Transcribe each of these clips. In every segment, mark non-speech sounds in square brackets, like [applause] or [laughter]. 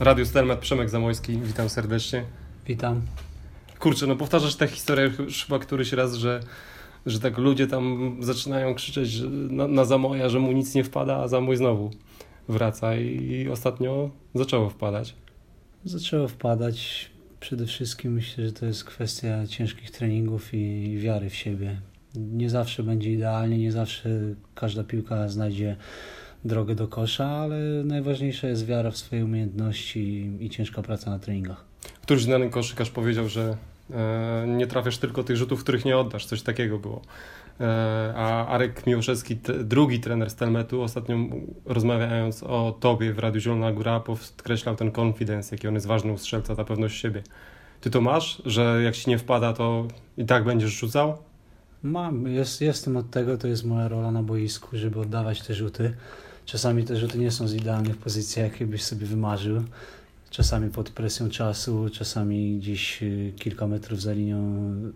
Radio Stelmet, Przemek Zamojski, witam serdecznie. Witam. Kurczę, no powtarzasz tę historię chyba któryś raz, że, że tak ludzie tam zaczynają krzyczeć na, na Zamoja, że mu nic nie wpada, a Zamoj znowu wraca i, i ostatnio zaczęło wpadać. Zaczęło wpadać. Przede wszystkim myślę, że to jest kwestia ciężkich treningów i wiary w siebie. Nie zawsze będzie idealnie, nie zawsze każda piłka znajdzie drogę do kosza, ale najważniejsza jest wiara w swoje umiejętności i ciężka praca na treningach. Któryś znany koszykarz powiedział, że e, nie trafiasz tylko tych rzutów, których nie oddasz. Coś takiego było. E, a Arek Miłoszewski, drugi trener Stelmetu, ostatnio rozmawiając o tobie w Radiu Zielona Góra, podkreślał ten confidence, jaki on jest ważny u strzelca, ta pewność siebie. Ty to masz, że jak ci nie wpada, to i tak będziesz rzucał? Mam, jest, jestem od tego, to jest moja rola na boisku, żeby oddawać te rzuty. Czasami te rzuty nie są z idealnych pozycji, jakie byś sobie wymarzył. Czasami pod presją czasu, czasami gdzieś y, kilka metrów za linią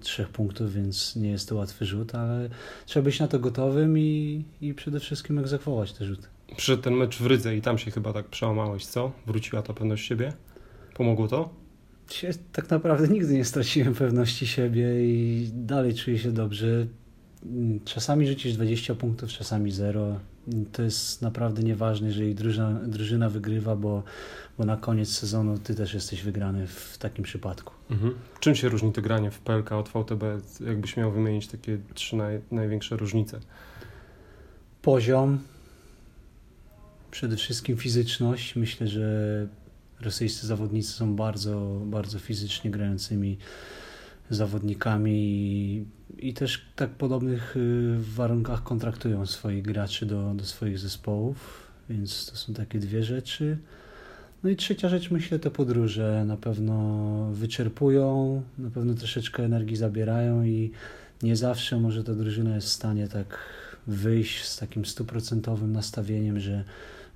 trzech punktów, więc nie jest to łatwy rzut, ale trzeba być na to gotowym i, i przede wszystkim egzekwować te rzuty. Przyszedł ten mecz w Rydze i tam się chyba tak przełamałeś, co? Wróciła ta pewność siebie? Pomogło to? tak naprawdę nigdy nie straciłem pewności siebie i dalej czuję się dobrze. Czasami rzucisz 20 punktów, czasami 0. To jest naprawdę nieważne, jeżeli drużyna, drużyna wygrywa, bo, bo na koniec sezonu ty też jesteś wygrany w takim przypadku. Mhm. Czym się różni to granie w PLK od VTB? Jakbyś miał wymienić takie trzy naj, największe różnice? Poziom, przede wszystkim fizyczność. Myślę, że rosyjscy zawodnicy są bardzo, bardzo fizycznie grającymi zawodnikami i, i też tak podobnych y, warunkach kontraktują swoich graczy do, do swoich zespołów, więc to są takie dwie rzeczy. No i trzecia rzecz, myślę, te podróże na pewno wyczerpują, na pewno troszeczkę energii zabierają i nie zawsze może ta drużyna jest w stanie tak wyjść z takim stuprocentowym nastawieniem, że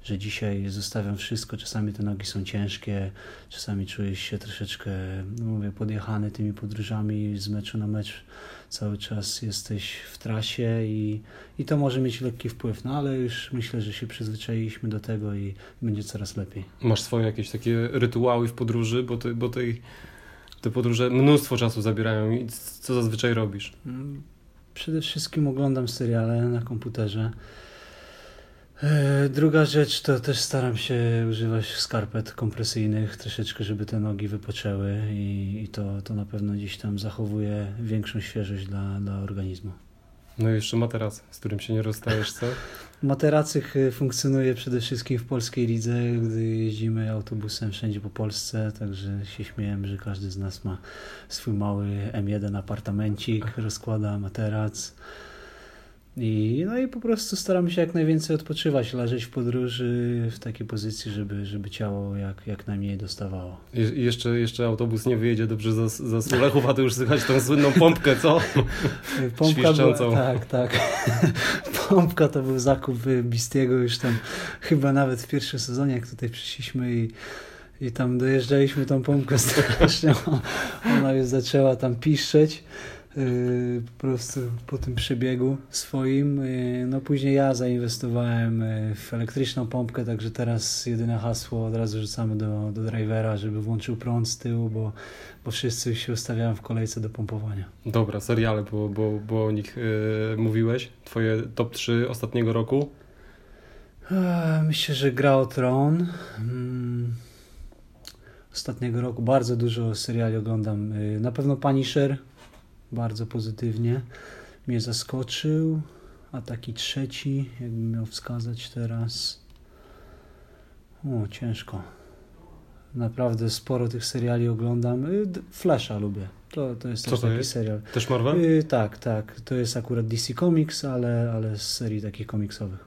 że dzisiaj zostawiam wszystko. Czasami te nogi są ciężkie, czasami czujesz się troszeczkę, no mówię, podjechany tymi podróżami z meczu na mecz. Cały czas jesteś w trasie i, i to może mieć lekki wpływ, no ale już myślę, że się przyzwyczailiśmy do tego i będzie coraz lepiej. Masz swoje jakieś takie rytuały w podróży, bo, ty, bo tej, te podróże mnóstwo czasu zabierają i co zazwyczaj robisz? Mm, przede wszystkim oglądam seriale na komputerze. E, druga rzecz to też staram się używać skarpet kompresyjnych troszeczkę, żeby te nogi wypoczęły i, i to, to na pewno gdzieś tam zachowuje większą świeżość dla, dla organizmu. No i jeszcze materac, z którym się nie rozstajesz, co? [laughs] Materacyk y, funkcjonuje przede wszystkim w polskiej lidze, gdy jeździmy autobusem wszędzie po Polsce, także się śmiejemy, że każdy z nas ma swój mały M1 apartamencik, rozkłada materac. I, no i po prostu staramy się jak najwięcej odpoczywać, leżeć w podróży w takiej pozycji, żeby, żeby ciało jak, jak najmniej dostawało. I jeszcze, jeszcze autobus nie wyjedzie dobrze za, za Sulechów, a to już słychać tą słynną pompkę, co? [laughs] Pompka była, tak, tak. [laughs] Pompka to był zakup Bistiego już tam chyba nawet w pierwszym sezonie, jak tutaj przyszliśmy i i tam dojeżdżaliśmy tą pompkę [laughs] strasznie. Ona już zaczęła tam piszczeć. Y, po prostu po tym przebiegu swoim. Y, no później ja zainwestowałem y, w elektryczną pompkę, także teraz jedyne hasło od razu rzucamy do, do drivera, żeby włączył prąd z tyłu, bo, bo wszyscy się ustawiają w kolejce do pompowania. Dobra, seriale, bo, bo, bo o nich yy, mówiłeś. Twoje top 3 ostatniego roku? Myślę, że Gra o Tron. Hmm. Ostatniego roku bardzo dużo seriali oglądam. Na pewno Punisher, bardzo pozytywnie mnie zaskoczył. A taki trzeci, jakbym miał wskazać teraz. O, ciężko. Naprawdę sporo tych seriali oglądam. Y, Flasha lubię. To, to jest Co też to taki jest? serial. Też Marvel? Yy, tak, tak. To jest akurat DC Comics, ale, ale z serii takich komiksowych.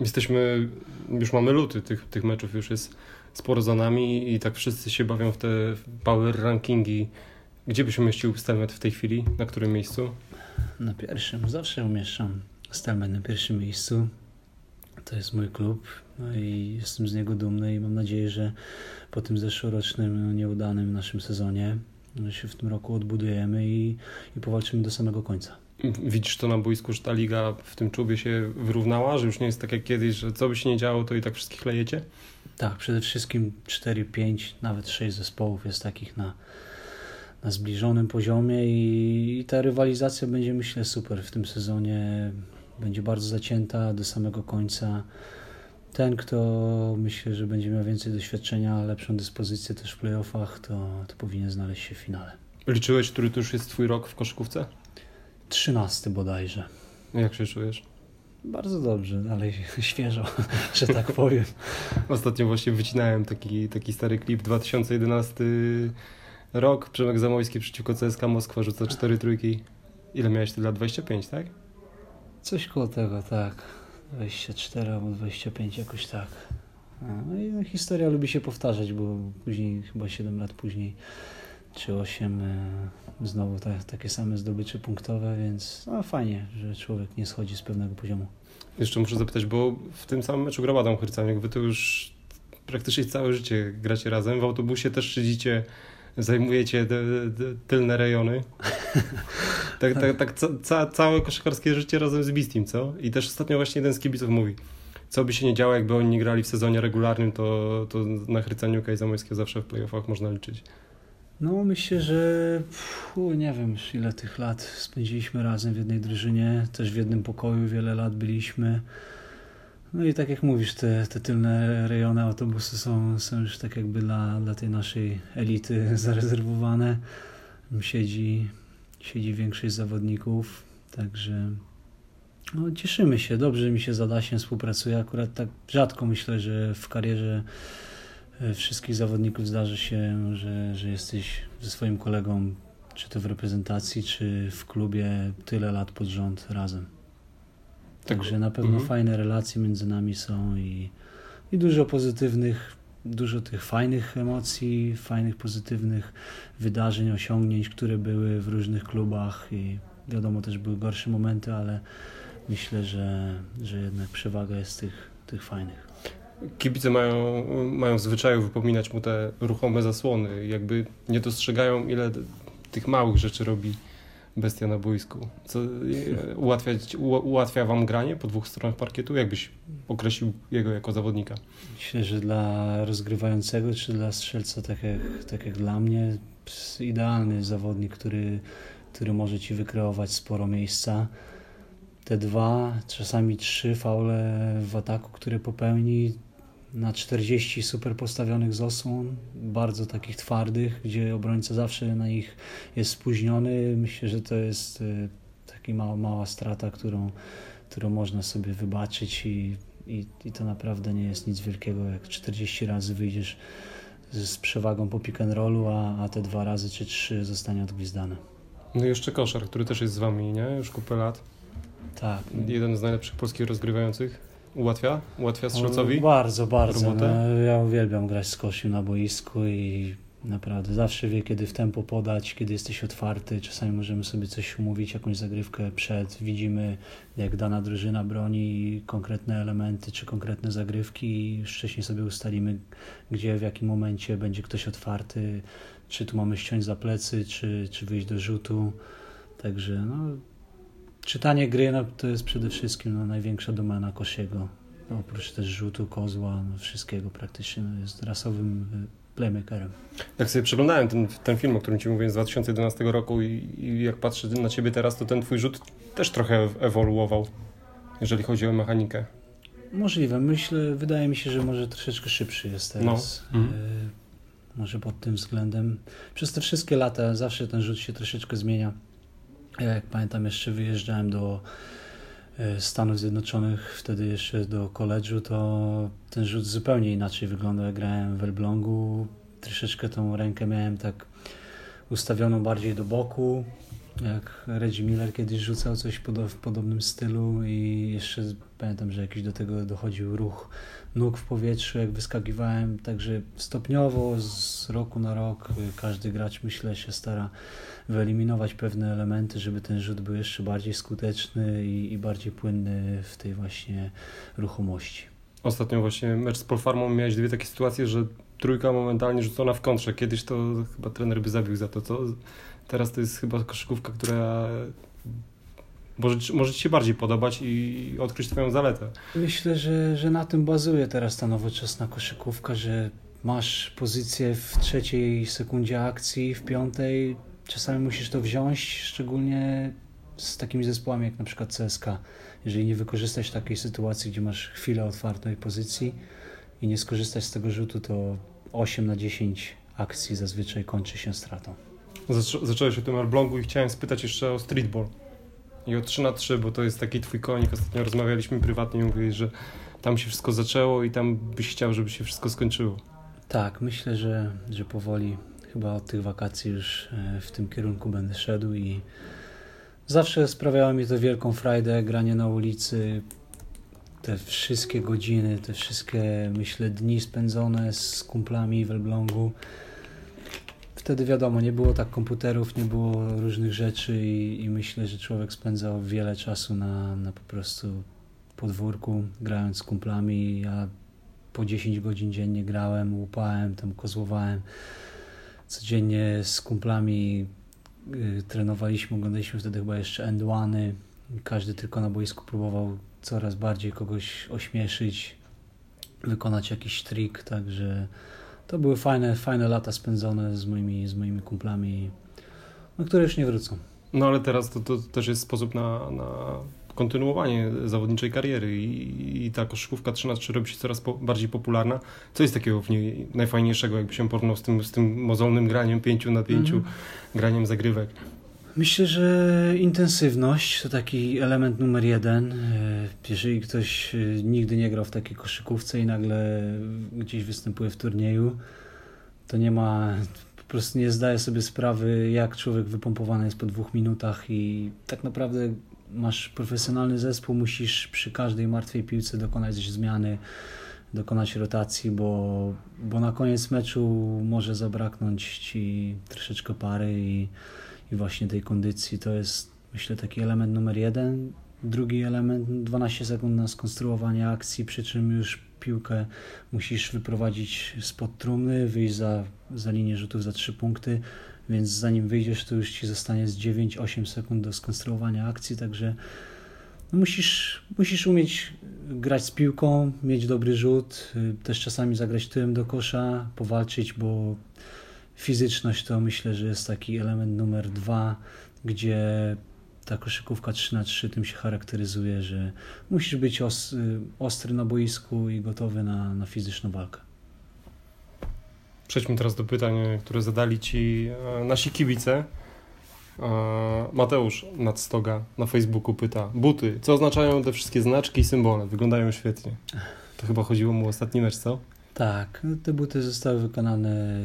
Jesteśmy, już mamy luty, tych, tych meczów już jest sporo za nami i tak wszyscy się bawią w te power rankingi gdzie byś umieścił Stelmet w tej chwili? Na którym miejscu? Na pierwszym. Zawsze umieszczam Stelmet na pierwszym miejscu. To jest mój klub no i jestem z niego dumny i mam nadzieję, że po tym zeszłorocznym nieudanym naszym sezonie że się w tym roku odbudujemy i, i powalczymy do samego końca. Widzisz to na boisku, że ta liga w tym czubie się wyrównała, że już nie jest tak jak kiedyś, że co by się nie działo, to i tak wszystkich lejecie? Tak, przede wszystkim 4, 5, nawet 6 zespołów jest takich na, na zbliżonym poziomie i, i ta rywalizacja będzie myślę super w tym sezonie. Będzie bardzo zacięta do samego końca. Ten, kto myślę, że będzie miał więcej doświadczenia, lepszą dyspozycję też w playoffach, to, to powinien znaleźć się w finale. Liczyłeś, który to już jest twój rok w koszykówce? Trzynasty bodajże. Jak się czujesz? Bardzo dobrze, ale [laughs] świeżo, że tak powiem. [laughs] Ostatnio właśnie wycinałem taki, taki stary klip, 2011 rok, Przemek Zamojski przeciwko CSK Moskwa rzuca cztery trójki. Ile miałeś ty lat? 25, tak? Coś koło tego, tak. 24 albo 25, jakoś tak. No i historia lubi się powtarzać, bo później, chyba 7 lat później, czy 8, e, znowu ta, takie same zdobycze punktowe, więc no, fajnie, że człowiek nie schodzi z pewnego poziomu. Jeszcze muszę zapytać, bo w tym samym meczu grał Adam Chrycaniak, wy to już praktycznie całe życie gracie razem, w autobusie też siedzicie zajmujecie tylne rejony. [laughs] tak, tak, tak ca, całe koszykarskie życie razem z Bistim, co? I też ostatnio właśnie jeden z kibiców mówi, co by się nie działo, jakby oni nie grali w sezonie regularnym, to, to na Chrycaniuka i Zamojskiego zawsze w playoffach można liczyć. No myślę, że fu, nie wiem już ile tych lat spędziliśmy razem w jednej drużynie, też w jednym pokoju wiele lat byliśmy. No i tak jak mówisz, te, te tylne rejony autobusy są, są już tak jakby dla, dla tej naszej elity [laughs] zarezerwowane. Siedzi, siedzi większość zawodników, także no, cieszymy się. Dobrze mi się z Adasiem współpracuje. Akurat tak rzadko myślę, że w karierze e, wszystkich zawodników zdarzy się, że, że jesteś ze swoim kolegą, czy to w reprezentacji, czy w klubie tyle lat pod rząd razem. Także na pewno mhm. fajne relacje między nami są i, i dużo pozytywnych, dużo tych fajnych emocji, fajnych, pozytywnych wydarzeń, osiągnięć, które były w różnych klubach i wiadomo też były gorsze momenty, ale myślę, że, że jednak przewaga jest tych, tych fajnych. Kibice mają, mają w zwyczaju wypominać mu te ruchome zasłony, jakby nie dostrzegają ile tych małych rzeczy robi bestia na boisku. Co ułatwia, ułatwia wam granie po dwóch stronach parkietu? Jakbyś określił jego jako zawodnika? Myślę, że dla rozgrywającego czy dla strzelca, tak jak, tak jak dla mnie, idealny zawodnik, który, który może ci wykreować sporo miejsca. Te dwa, czasami trzy faule w ataku, które popełni, na 40 super postawionych zasłon, bardzo takich twardych, gdzie obrońca zawsze na nich jest spóźniony. Myślę, że to jest e, taka mała, mała strata, którą, którą można sobie wybaczyć i, i, i to naprawdę nie jest nic wielkiego, jak 40 razy wyjdziesz z przewagą po pick and rollu, a, a te dwa razy czy trzy zostanie odgwizdane. No i jeszcze koszar, który też jest z wami, nie? Już kupę lat. Tak. Jeden z najlepszych polskich rozgrywających. Ułatwia? Ułatwia strzelcowi? Bardzo, bardzo. No, ja uwielbiam grać z Kosiu na boisku i naprawdę zawsze wie, kiedy w tempo podać, kiedy jesteś otwarty. Czasami możemy sobie coś umówić, jakąś zagrywkę przed. Widzimy, jak dana drużyna broni konkretne elementy czy konkretne zagrywki i już wcześniej sobie ustalimy, gdzie, w jakim momencie będzie ktoś otwarty, czy tu mamy ściąć za plecy, czy, czy wyjść do rzutu. Także no, czytanie gry no, to jest przede wszystkim no, największa domena Kosiego. No, oprócz też rzutu, kozła, no, wszystkiego praktycznie. No, jest rasowym y, playmakerem. Jak sobie przeglądałem ten, ten film, o którym Ci mówiłem z 2011 roku i, i jak patrzę na Ciebie teraz, to ten Twój rzut też trochę ewoluował, jeżeli chodzi o mechanikę. Możliwe. Myślę, wydaje mi się, że może troszeczkę szybszy jest teraz. No. Mhm. Y może pod tym względem. Przez te wszystkie lata zawsze ten rzut się troszeczkę zmienia. Ja jak pamiętam jeszcze wyjeżdżałem do e, Stanów Zjednoczonych, wtedy jeszcze do koledżu, to ten rzut zupełnie inaczej wyglądał. Grałem w Elblągu, troszeczkę tą rękę miałem tak ustawioną bardziej do boku, jak Reggie Miller kiedyś rzucał coś w podobnym stylu i jeszcze pamiętam, że jakiś do tego dochodził ruch nóg w powietrzu, jak wyskakiwałem, także stopniowo z roku na rok każdy gracz myślę się stara wyeliminować pewne elementy, żeby ten rzut był jeszcze bardziej skuteczny i, i bardziej płynny w tej właśnie ruchomości. Ostatnio właśnie mecz z Polfarmą miałeś dwie takie sytuacje, że trójka momentalnie rzucona w kontrze. Kiedyś to chyba trener by zabił za to, co teraz to jest chyba koszykówka, która może, może Ci się bardziej podobać i odkryć Twoją zaletę. Myślę, że, że na tym bazuje teraz ta nowoczesna koszykówka, że masz pozycję w trzeciej sekundzie akcji, w piątej. Czasami musisz to wziąć, szczególnie z takimi zespołami jak na przykład CSK. Jeżeli nie wykorzystać takiej sytuacji, gdzie masz chwilę otwartej pozycji i nie skorzystać z tego rzutu, to 8 na 10 akcji zazwyczaj kończy się stratą. Zaczą, zacząłeś o tym Arblongu i chciałem spytać jeszcze o streetball i o 3 na 3 bo to jest taki twój konik. Ostatnio rozmawialiśmy prywatnie i mówiłeś, że tam się wszystko zaczęło i tam byś chciał, żeby się wszystko skończyło. Tak, myślę, że, że powoli chyba od tych wakacji już e, w tym kierunku będę szedł i zawsze sprawiało mi to wielką frajdę, granie na ulicy, te wszystkie godziny, te wszystkie, myślę, dni spędzone z kumplami w Elblągu. Wtedy wiadomo, nie było tak komputerów, nie było różnych rzeczy i, i myślę, że człowiek spędzał wiele czasu na, na po prostu podwórku, grając z kumplami. Ja po 10 godzin dziennie grałem, łupałem, tam kozłowałem. Codziennie z kumplami y, trenowaliśmy, oglądaliśmy wtedy chyba jeszcze end -one. Każdy tylko na boisku próbował coraz bardziej kogoś ośmieszyć, wykonać jakiś trik, także to były fajne, fajne lata spędzone z moimi, z moimi kumplami, no, które już nie wrócą. No ale teraz to, to też jest sposób na, na kontynuowanie zawodniczej kariery i, i ta koszykówka 3 na 3 robi się coraz po, bardziej popularna. Co jest takiego w niej najfajniejszego, jakby się porównał z tym, z tym mozolnym graniem 5 na 5, mm. graniem zagrywek? Myślę, że intensywność to taki element numer jeden. E, jeżeli ktoś e, nigdy nie grał w takiej koszykówce i nagle gdzieś występuje w turnieju, to nie ma, po prostu nie zdaje sobie sprawy, jak człowiek wypompowany jest po dwóch minutach i tak naprawdę masz profesjonalny zespół, musisz przy każdej martwej piłce dokonać zmiany, dokonać rotacji, bo, bo na koniec meczu może zabraknąć ci troszeczkę pary i i właśnie tej kondycji. To jest, myślę, taki element numer jeden. Drugi element, 12 sekund na skonstruowanie akcji, przy czym już piłkę musisz wyprowadzić spod trumny, wyjść za, za linię rzutów za 3 punkty, więc zanim wyjdziesz, to już ci zostanie z 9-8 sekund do skonstruowania akcji, także no musisz, musisz umieć grać z piłką, mieć dobry rzut, też czasami zagrać tyłem do kosza, powalczyć, bo fizyczność to myślę, że jest taki element numer dwa, gdzie ta koszykówka 3 na 3 tym się charakteryzuje, że musisz być ostry na boisku i gotowy na, na fizyczną walkę. Przejdźmy teraz do pytań, które zadali Ci e, nasi kibice. E, Mateusz Nadstoga na Facebooku pyta, buty, co oznaczają te wszystkie znaczki i symbole? Wyglądają świetnie. To chyba chodziło mu o ostatni mecz, co? Tak, te buty zostały wykonane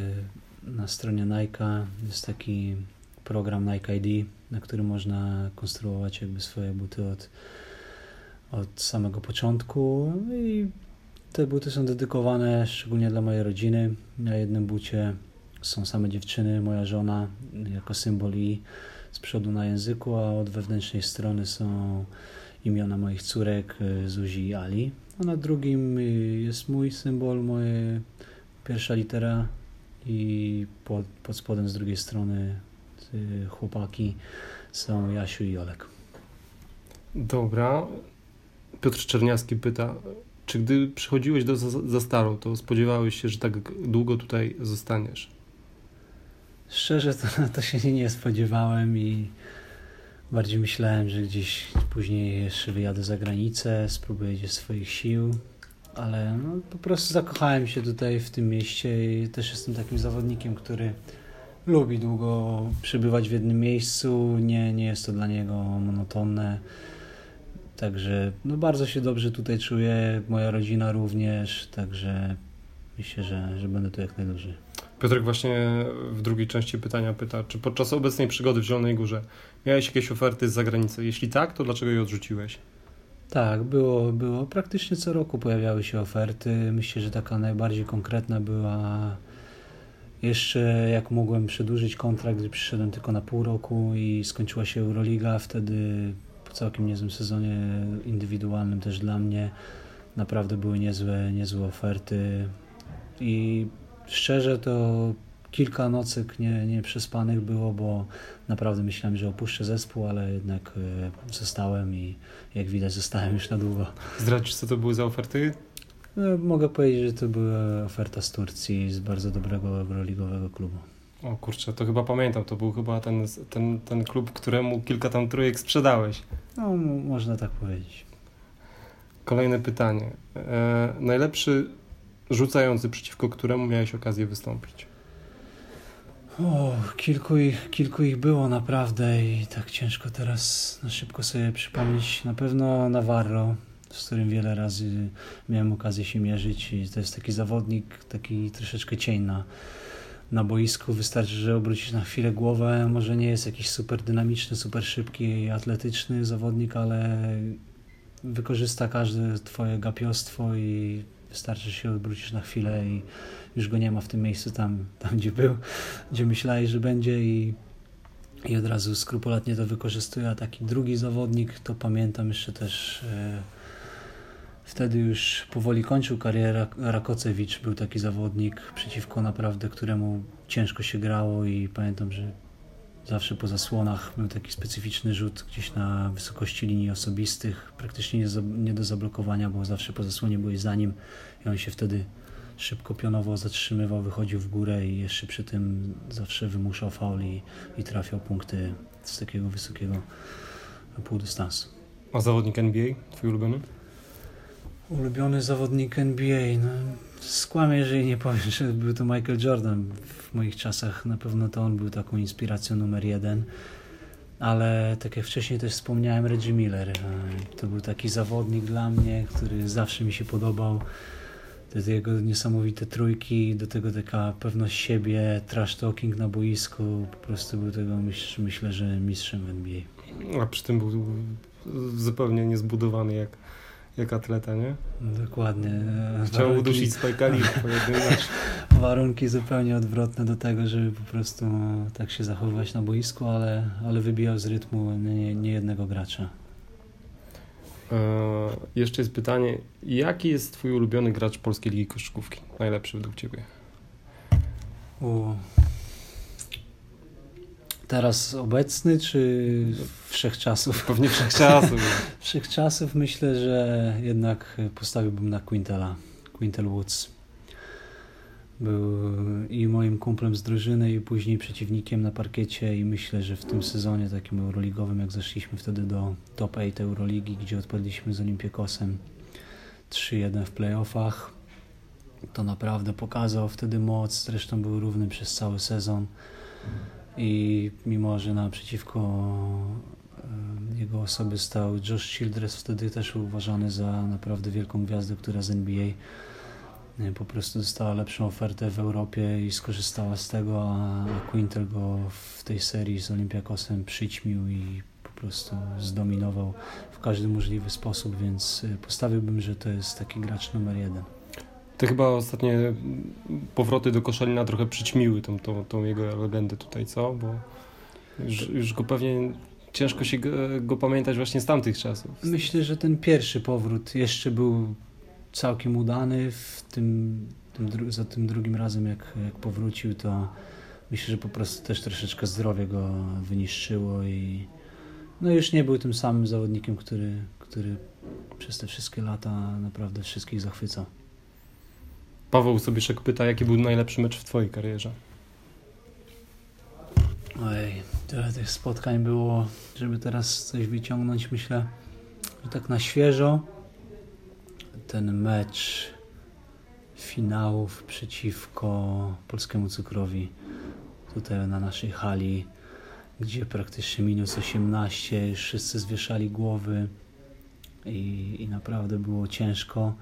na stronie Nike jest taki program Nike ID, na którym można konstruować jakby swoje buty od, od samego początku i te buty są dedykowane szczególnie dla mojej rodziny. Na jednym bucie są same dziewczyny, moja żona jako symbol i z przodu na języku, a od wewnętrznej strony są imiona moich córek Zuzi i Ali. A na drugim jest mój symbol, moje pierwsza litera i pod, pod spodem z drugiej strony y, chłopaki są Jasiu i Olek. Dobra. Piotr Czerniawski pyta, czy gdy przychodziłeś do Zastaru, to spodziewałeś się, że tak długo tutaj zostaniesz? Szczerze to, [laughs] to się nie spodziewałem i bardziej myślałem, że gdzieś później jeszcze wyjadę za granicę, spróbuję gdzieś swoich sił ale no, po prostu zakochałem się tutaj w tym mieście i też jestem takim zawodnikiem, który lubi długo przebywać w jednym miejscu, nie, nie jest to dla niego monotonne. Także no, bardzo się dobrze tutaj czuję, moja rodzina również, także myślę, że, że będę tu jak najdłużej. Piotrek właśnie w drugiej części pytania pyta, czy podczas obecnej przygody w Zielonej Górze miałeś jakieś oferty z zagranicy? Jeśli tak, to dlaczego je odrzuciłeś? Tak, było, było. Praktycznie co roku pojawiały się oferty. Myślę, że taka najbardziej konkretna była jeszcze jak mogłem przedłużyć kontrakt, gdy przyszedłem tylko na pół roku i skończyła się Euroliga, wtedy po całkiem niezłym sezonie indywidualnym też dla mnie naprawdę były niezłe, niezłe oferty i szczerze to kilka nocek nie, nie przespanych było, bo naprawdę myślałem, że opuszczę zespół, ale jednak e, zostałem i jak widać zostałem już na długo. Zdradzisz, co to były za oferty? No, mogę powiedzieć, że to była oferta z Turcji, z bardzo dobrego euroligowego klubu. O kurczę, to chyba pamiętam, to był chyba ten, ten, ten klub, któremu kilka tam trójek sprzedałeś. No, można tak powiedzieć. Kolejne pytanie. E, najlepszy rzucający, przeciwko któremu miałeś okazję wystąpić? O, kilku ich, kilku ich było naprawdę i tak ciężko teraz na szybko sobie przypomnieć. Na pewno Navarro, z którym wiele razy miałem okazję się mierzyć i to jest taki zawodnik, taki troszeczkę cień na, na boisku. Wystarczy, że obrócisz na chwilę głowę. Może nie jest jakiś super dynamiczny, super szybki atletyczny zawodnik, ale wykorzysta każde twoje gapiostwo i wystarczy, że się odwrócisz na chwilę i już go nie ma w tym miejscu tam, tam gdzie był, gdzie myślałeś, że będzie i, i od razu skrupulatnie to wykorzystuje, a taki drugi zawodnik, to pamiętam jeszcze też e, wtedy już powoli kończył karierę. Rakocewicz, był taki zawodnik przeciwko naprawdę, któremu ciężko się grało i pamiętam, że zawsze po zasłonach był taki specyficzny rzut gdzieś na wysokości linii osobistych, praktycznie nie, nie do zablokowania, bo zawsze po zasłonie byłeś za nim i on się wtedy szybko pionowo zatrzymywał, wychodził w górę i jeszcze przy tym zawsze wymuszał faul i, i trafiał punkty z takiego wysokiego półdystansu. A zawodnik NBA, twój ulubiony? Ulubiony zawodnik NBA, no skłamię, jeżeli nie powiem, że był to Michael Jordan. W moich czasach na pewno to on był taką inspiracją numer jeden. Ale tak jak wcześniej też wspomniałem, Reggie Miller. To był taki zawodnik dla mnie, który zawsze mi się podobał te jego niesamowite trójki, do tego taka pewność siebie, trash talking na boisku, po prostu był tego myśl, myślę, że mistrzem w NBA. A przy tym był zupełnie niezbudowany jak, jak atleta, nie? Dokładnie. Chciał Warunki... udusić spajkali [laughs] Warunki zupełnie odwrotne do tego, żeby po prostu tak się zachowywać na boisku, ale, ale wybijał z rytmu nie, nie jednego gracza. E, jeszcze jest pytanie, jaki jest twój ulubiony gracz Polskiej Ligi Koszykówki? Najlepszy według ciebie? Teraz obecny, czy wszechczasów? [laughs] Pewnie wszechczasów. [laughs] wszechczasów myślę, że jednak postawiłbym na Quintela. Quintel Woods. Był i moim kumplem z drużyny, i później przeciwnikiem na parkiecie i myślę, że w tym sezonie takim euroligowym, jak zeszliśmy wtedy do top 8 Euroligi, gdzie odpadliśmy z Olympiakosem 3-1 w playoffach, to naprawdę pokazał wtedy moc, zresztą był równy przez cały sezon i mimo, że naprzeciwko jego osoby stał Josh Childress, wtedy też był uważany za naprawdę wielką gwiazdę, która z NBA po prostu dostała lepszą ofertę w Europie i skorzystała z tego, a Quintel go w tej serii z Olympiakosem przyćmił i po prostu zdominował w każdy możliwy sposób, więc y, postawiłbym, że to jest taki gracz numer jeden. Te chyba ostatnie powroty do Koszalina trochę przyćmiły tą, tą, tą jego legendę tutaj, co? Bo już, już go pewnie ciężko się go, go, pamiętać właśnie z tamtych czasów. Myślę, że ten pierwszy powrót jeszcze był całkiem udany. W tym, tym, za tym drugim razem, jak, jak powrócił, to myślę, że po prostu też troszeczkę zdrowie go wyniszczyło i no już nie był tym samym zawodnikiem, który, który przez te wszystkie lata naprawdę wszystkich zachwycał. Paweł Sobieszek pyta, jaki był najlepszy mecz w Twojej karierze? Ojej, tyle tych spotkań było, żeby teraz coś wyciągnąć, myślę, że tak na świeżo ten mecz finałów przeciwko polskiemu cukrowi tutaj na naszej hali, gdzie praktycznie minus 18, wszyscy zwieszali głowy i, i naprawdę było ciężko.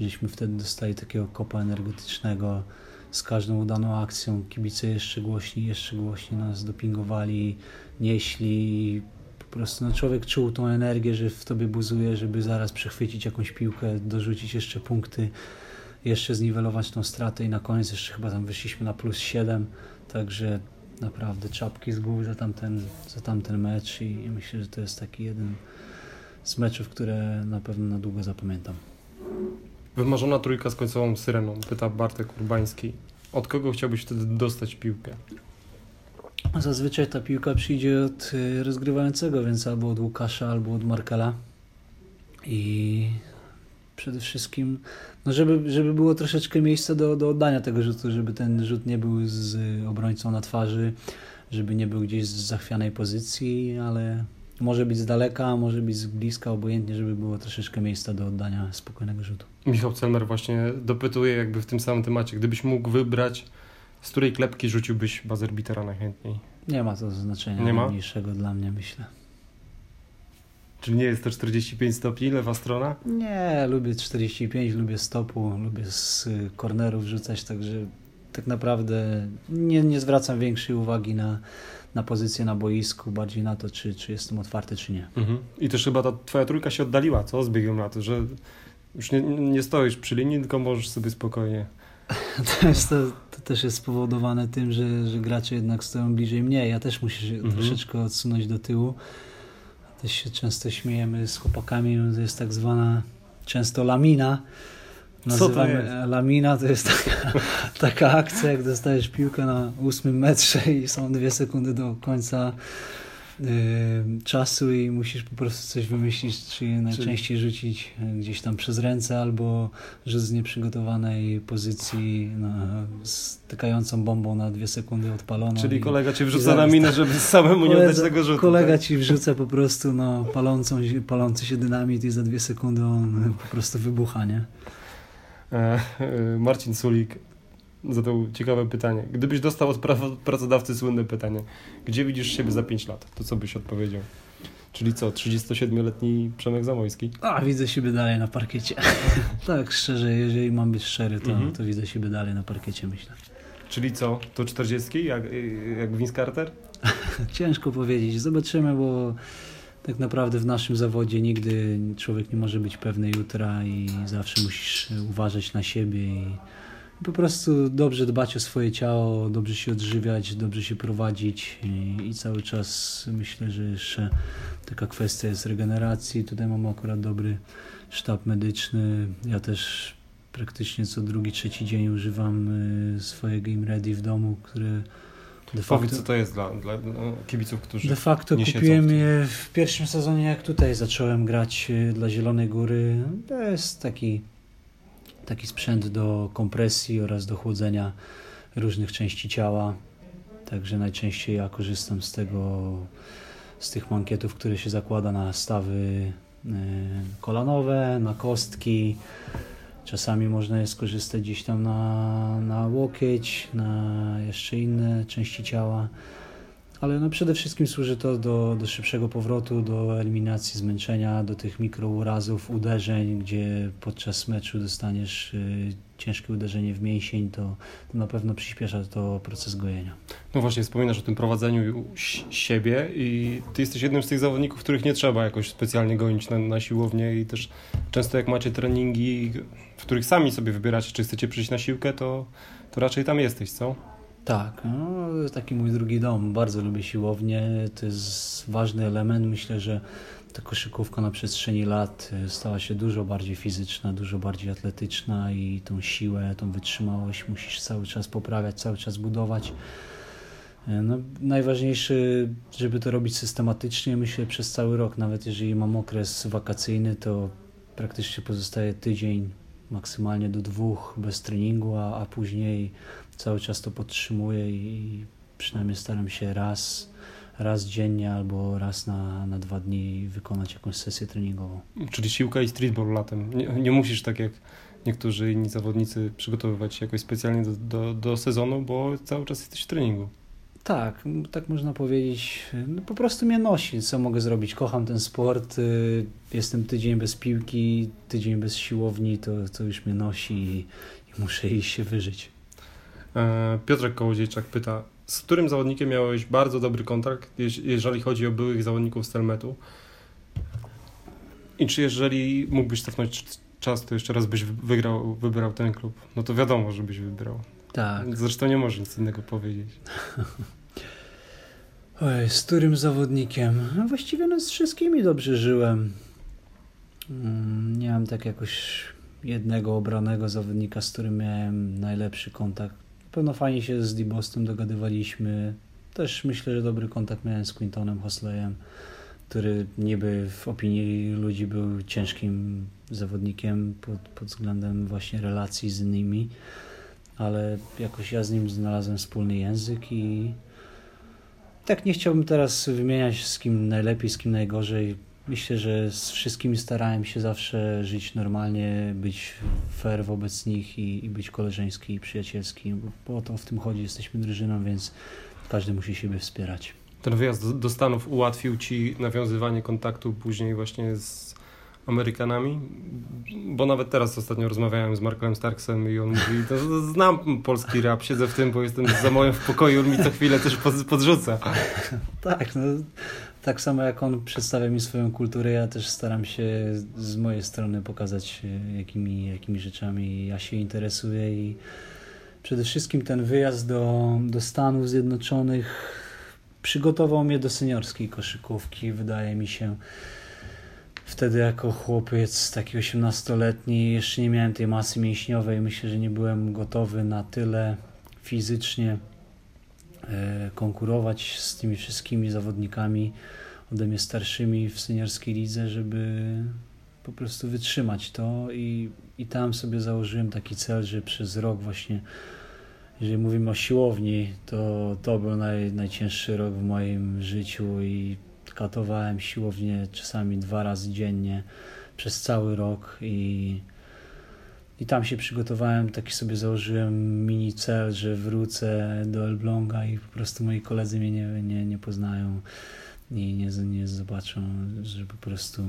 Żeśmy wtedy dostali takiego kopa energetycznego z każdą udaną akcją. Kibice jeszcze głośniej, jeszcze głośniej nas dopingowali, nieśli po prostu no, człowiek czuł tą energię, że w tobie buzuje, żeby zaraz przechwycić jakąś piłkę, dorzucić jeszcze punkty, jeszcze zniwelować tą stratę i na koniec jeszcze chyba tam wyszliśmy na plus 7, także naprawdę czapki z głów za tamten, za tamten mecz i myślę, że to jest taki jeden z meczów, które na pewno na długo zapamiętam. Wymarzona trójka z końcową syreną, pyta Bartek Urbański. od kogo chciałbyś wtedy dostać piłkę? Zazwyczaj ta piłka przyjdzie od y, rozgrywającego, więc albo od Łukasza, albo od Markela. I przede wszystkim, no żeby, żeby było troszeczkę miejsca do, do oddania tego rzutu, żeby ten rzut nie był z obrońcą na twarzy, żeby nie był gdzieś z zachwianej pozycji, ale może być z daleka, może być z bliska, obojętnie, żeby było troszeczkę miejsca do oddania spokojnego rzutu. Michał Celmer właśnie dopytuje jakby w tym samym temacie, gdybyś mógł wybrać, z której klepki rzuciłbyś bazerbitera najchętniej? Nie ma to znaczenia Nie ma? najmniejszego dla mnie, myślę. Czyli nie jest to 45 stopni, lewa strona? Nie, lubię 45, lubię stopu, lubię z y, kornerów rzucać, także tak naprawdę nie, nie zwracam większej uwagi na, na pozycję na boisku, bardziej na to, czy, czy jestem otwarty, czy nie. Mhm. I też chyba ta twoja trójka się oddaliła, co? Z biegiem lat, że już nie, nie stoisz przy linii, tylko możesz sobie spokojnie. [laughs] To, jest, to, to też jest spowodowane tym, że, że gracze jednak stoją bliżej mnie. Ja też muszę się Mhm. troszeczkę odsunąć do tyłu. Też się często śmiejemy z chłopakami, to jest tak zwana często lamina. To Nazywamy jest? lamina, to jest [laughs] taka, taka akcja, jak dostajesz piłkę na ósmym metrze i są dwie sekundy do końca y, czasu i musisz po prostu coś wymyślić, czy najczęściej rzucić gdzieś tam przez ręce albo rzut z nieprzygotowanej pozycji na, z tykającą bombą na dwie sekundy odpaloną. Czyli i- kolega cię i wrzuca na minę, żeby samemu nie oddać tego rzutu. Kolega tak? ci wrzuca po prostu no, palącą, palący się dynamit i za dwie sekundy on po prostu wybucha, nie? E, e, Marcin Sulik zadał ciekawe pytanie. Gdybyś dostał od pra- pracodawcy słynne pytanie, gdzie widzisz siebie za 5 lat, to co byś odpowiedział? Czyli co, 37-letni Przemek Zamojski? A, widzę siebie dalej na parkiecie. [laughs] tak, szczerze, jeżeli mam być szczery, to, Mhm. to widzę siebie dalej na parkiecie, myślę. Czyli co, to 40 jak, jak Vince Carter? [laughs] Ciężko powiedzieć. Zobaczymy, bo tak naprawdę w naszym zawodzie nigdy człowiek nie może być pewny jutra i zawsze musisz uważać na siebie i po prostu dobrze dbać o swoje ciało, dobrze się odżywiać, dobrze się prowadzić i, i cały czas myślę, że jeszcze taka kwestia jest regeneracji. Tutaj mamy akurat dobry sztab medyczny. Ja też praktycznie co drugi, trzeci dzień używam y, swoje Game Ready w domu, które de facto... Powiedz, co to jest dla, dla no, kibiców, którzy... De facto nie kupiłem w je w pierwszym sezonie, jak tutaj zacząłem grać y, dla Zielonej Góry. To jest taki, taki sprzęt do kompresji oraz do chłodzenia różnych części ciała. Także najczęściej ja korzystam z tego, z tych mankietów, które się zakłada na stawy y, kolanowe, na kostki. Czasami można je skorzystać gdzieś tam na, na łokieć, na jeszcze inne części ciała. Ale no przede wszystkim służy to do, do szybszego powrotu, do eliminacji zmęczenia, do tych mikrourazów, uderzeń, gdzie podczas meczu dostaniesz y, ciężkie uderzenie w mięsień, to, to na pewno przyspiesza to proces gojenia. No właśnie, wspominasz o tym prowadzeniu si- siebie i ty jesteś jednym z tych zawodników, których nie trzeba jakoś specjalnie gonić na, na siłownię i też często jak macie treningi, w których sami sobie wybieracie, czy chcecie przyjść na siłkę, to, to raczej tam jesteś, co? Tak, no, to jest taki mój drugi dom. Bardzo lubię siłownię. To jest ważny element. Myślę, że ta koszykówka na przestrzeni lat y, stała się dużo bardziej fizyczna, dużo bardziej atletyczna i tą siłę, tą wytrzymałość musisz cały czas poprawiać, cały czas budować. Y, No, najważniejsze, żeby to robić systematycznie, myślę przez cały rok. Nawet jeżeli mam okres wakacyjny, to praktycznie pozostaje tydzień, maksymalnie do dwóch bez treningu, a, a później cały czas to podtrzymuję i przynajmniej staram się raz, raz dziennie albo raz na, na dwa dni wykonać jakąś sesję treningową. Czyli siłka i streetball latem. Nie, nie musisz tak jak niektórzy inni zawodnicy przygotowywać się jakoś specjalnie do, do, do sezonu, bo cały czas jesteś w treningu. Tak, tak można powiedzieć. No, po prostu mnie nosi. Co mogę zrobić? Kocham ten sport. y, Jestem tydzień bez piłki, tydzień bez siłowni, to, to już mnie nosi i, i muszę iść się wyżyć. E, Piotrek Kołodziejczak pyta, z którym zawodnikiem miałeś bardzo dobry kontrakt, jeż- jeżeli chodzi o byłych zawodników z Telmetu? I czy jeżeli mógłbyś cofnąć czas, to jeszcze raz byś wygrał, wybrał ten klub? No to wiadomo, że byś wybrał. Tak. Zresztą nie możesz nic innego powiedzieć. [laughs] Oj, z którym zawodnikiem? No właściwie no z wszystkimi dobrze żyłem. Mm, Nie mam tak jakoś jednego obranego zawodnika, z którym miałem najlepszy kontakt. pewno fajnie się z Dibostem dogadywaliśmy. Też myślę, że dobry kontakt miałem z Quintonem Hosleyem, który niby w opinii ludzi był ciężkim zawodnikiem pod, pod względem właśnie relacji z innymi, ale jakoś ja z nim znalazłem wspólny język i tak nie chciałbym teraz wymieniać z kim najlepiej, z kim najgorzej. Myślę, że z wszystkimi starałem się zawsze żyć normalnie, być fair wobec nich i, i być koleżeński i przyjacielski, bo o to w tym chodzi. Jesteśmy drużyną, więc każdy musi siebie wspierać. Ten wyjazd do, Stanów ułatwił Ci nawiązywanie kontaktu później właśnie z Amerykanami? Bo nawet teraz ostatnio rozmawiałem z Markiem Starksem i on mówi, no, znam polski rap, siedzę w tym, bo jestem za moim w pokoju, on mi co chwilę też podrzuca. tak, no, tak samo jak on przedstawia mi swoją kulturę, ja też staram się z mojej strony pokazać, jakimi, jakimi rzeczami ja się interesuję i przede wszystkim ten wyjazd do, do Stanów Zjednoczonych przygotował mnie do seniorskiej koszykówki, wydaje mi się. Wtedy jako chłopiec, taki 18-letni, jeszcze nie miałem tej masy mięśniowej. Myślę, że nie byłem gotowy na tyle fizycznie e, konkurować z tymi wszystkimi zawodnikami ode mnie starszymi w seniorskiej lidze, żeby po prostu wytrzymać to i, i tam sobie założyłem taki cel, że przez rok właśnie jeżeli mówimy o siłowni, to to był naj, najcięższy rok w moim życiu i katowałem siłownię czasami dwa razy dziennie przez cały rok i, i tam się przygotowałem, taki sobie założyłem mini cel, że wrócę do Elbląga i po prostu moi koledzy mnie nie, nie, nie poznają i nie, nie zobaczą, że po prostu,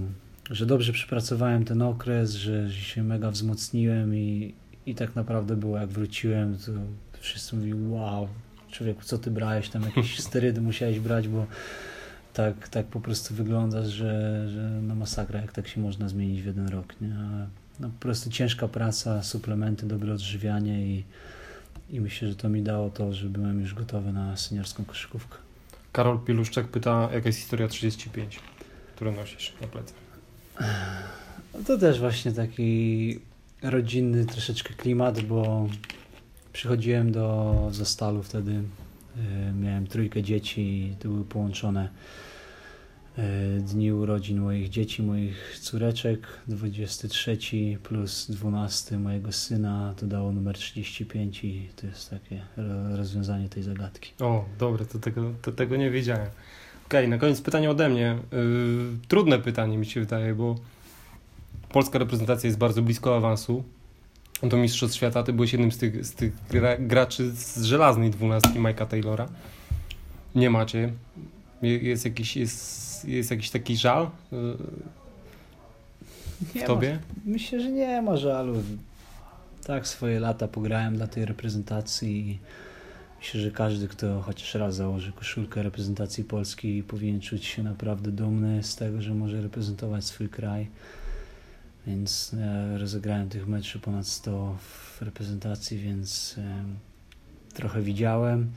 że dobrze przepracowałem ten okres, że się mega wzmocniłem i, i tak naprawdę było jak wróciłem, to wszyscy mówili wow, człowieku, co ty brałeś, tam jakieś sterydy musiałeś brać, bo tak, tak po prostu wyglądasz, że, że no masakra, jak tak się można zmienić w jeden rok, nie? No po prostu ciężka praca, suplementy, dobre odżywianie i, i myślę, że to mi dało to, że byłem już gotowy na seniorską koszykówkę. Karol Piluszczak pyta, jaka jest historia 35, którą nosisz na plecach? To też właśnie taki rodzinny troszeczkę klimat, bo przychodziłem do Zastalu wtedy miałem trójkę dzieci to były połączone e, dni urodzin moich dzieci, moich córeczek, 23 plus 12 mojego syna, to dało numer 35 i to jest takie rozwiązanie tej zagadki. O, dobre, to tego, to tego nie wiedziałem. Okej, okay, na koniec pytanie ode mnie. Yy, trudne pytanie mi się wydaje, bo polska reprezentacja jest bardzo blisko awansu do Mistrzostw Świata. Ty byłeś jednym z tych, z tych gra, graczy z żelaznej dwunastki Mike'a Taylora. Nie macie. Jest jakiś, jest, jest jakiś taki żal y, w nie tobie? Ma, myślę, że nie ma żalu. Tak, swoje lata pograłem dla tej reprezentacji i myślę, że każdy, kto chociaż raz założy koszulkę reprezentacji Polski powinien czuć się naprawdę dumny z tego, że może reprezentować swój kraj więc ja rozegrałem tych meczy ponad 100 w reprezentacji, więc trochę widziałem,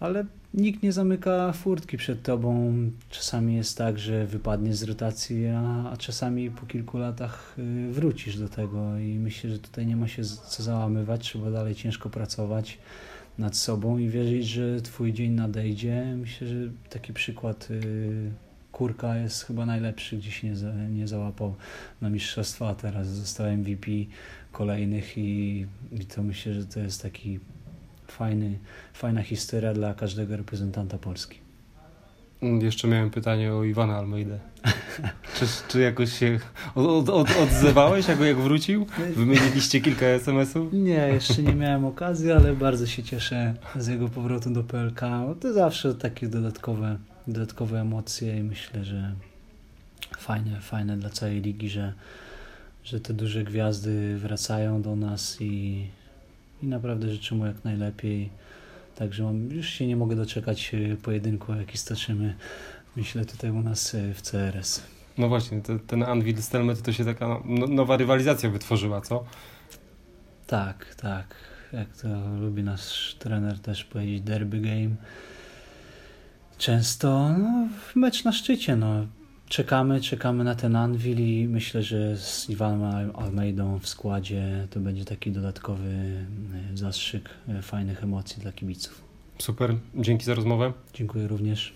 ale nikt nie zamyka furtki przed tobą. Czasami jest tak, że wypadnie z rotacji, a, a czasami po kilku latach y, wrócisz do tego i myślę, że tutaj nie ma się co załamywać, trzeba dalej ciężko pracować nad sobą i wierzyć, że twój dzień nadejdzie. Myślę, że taki przykład Kurka jest chyba najlepszy, gdzieś nie, nie załapał na mistrzostwa, a teraz zostałem MVP kolejnych i, i to myślę, że to jest taki fajny, fajna historia dla każdego reprezentanta Polski. Jeszcze miałem pytanie o Iwana Almeidę. [laughs] czy, czy jakoś się od, od, odzywałeś, jak, jak wrócił? Wymieniliście kilka SMS-ów? Nie, jeszcze nie miałem okazji, ale bardzo się cieszę z jego powrotu do PLK. To zawsze takie dodatkowe dodatkowe emocje i myślę, że fajne, fajne dla całej ligi, że, że te duże gwiazdy wracają do nas i, i naprawdę życzę mu jak najlepiej. Także mam, już się nie mogę doczekać e, pojedynku, jaki stoczymy, myślę, tutaj u nas e, w CRS. No właśnie, ten Anvil Stelmet to się taka no, nowa rywalizacja wytworzyła, co? Tak, tak. Jak to lubi nasz trener też powiedzieć, derby game często no, mecz na szczycie. No. czekamy, czekamy na ten Anvil i myślę, że z Iwanem Almeidą w składzie to będzie taki dodatkowy e, zastrzyk e, fajnych emocji dla kibiców. Super, dzięki za rozmowę. Dziękuję również.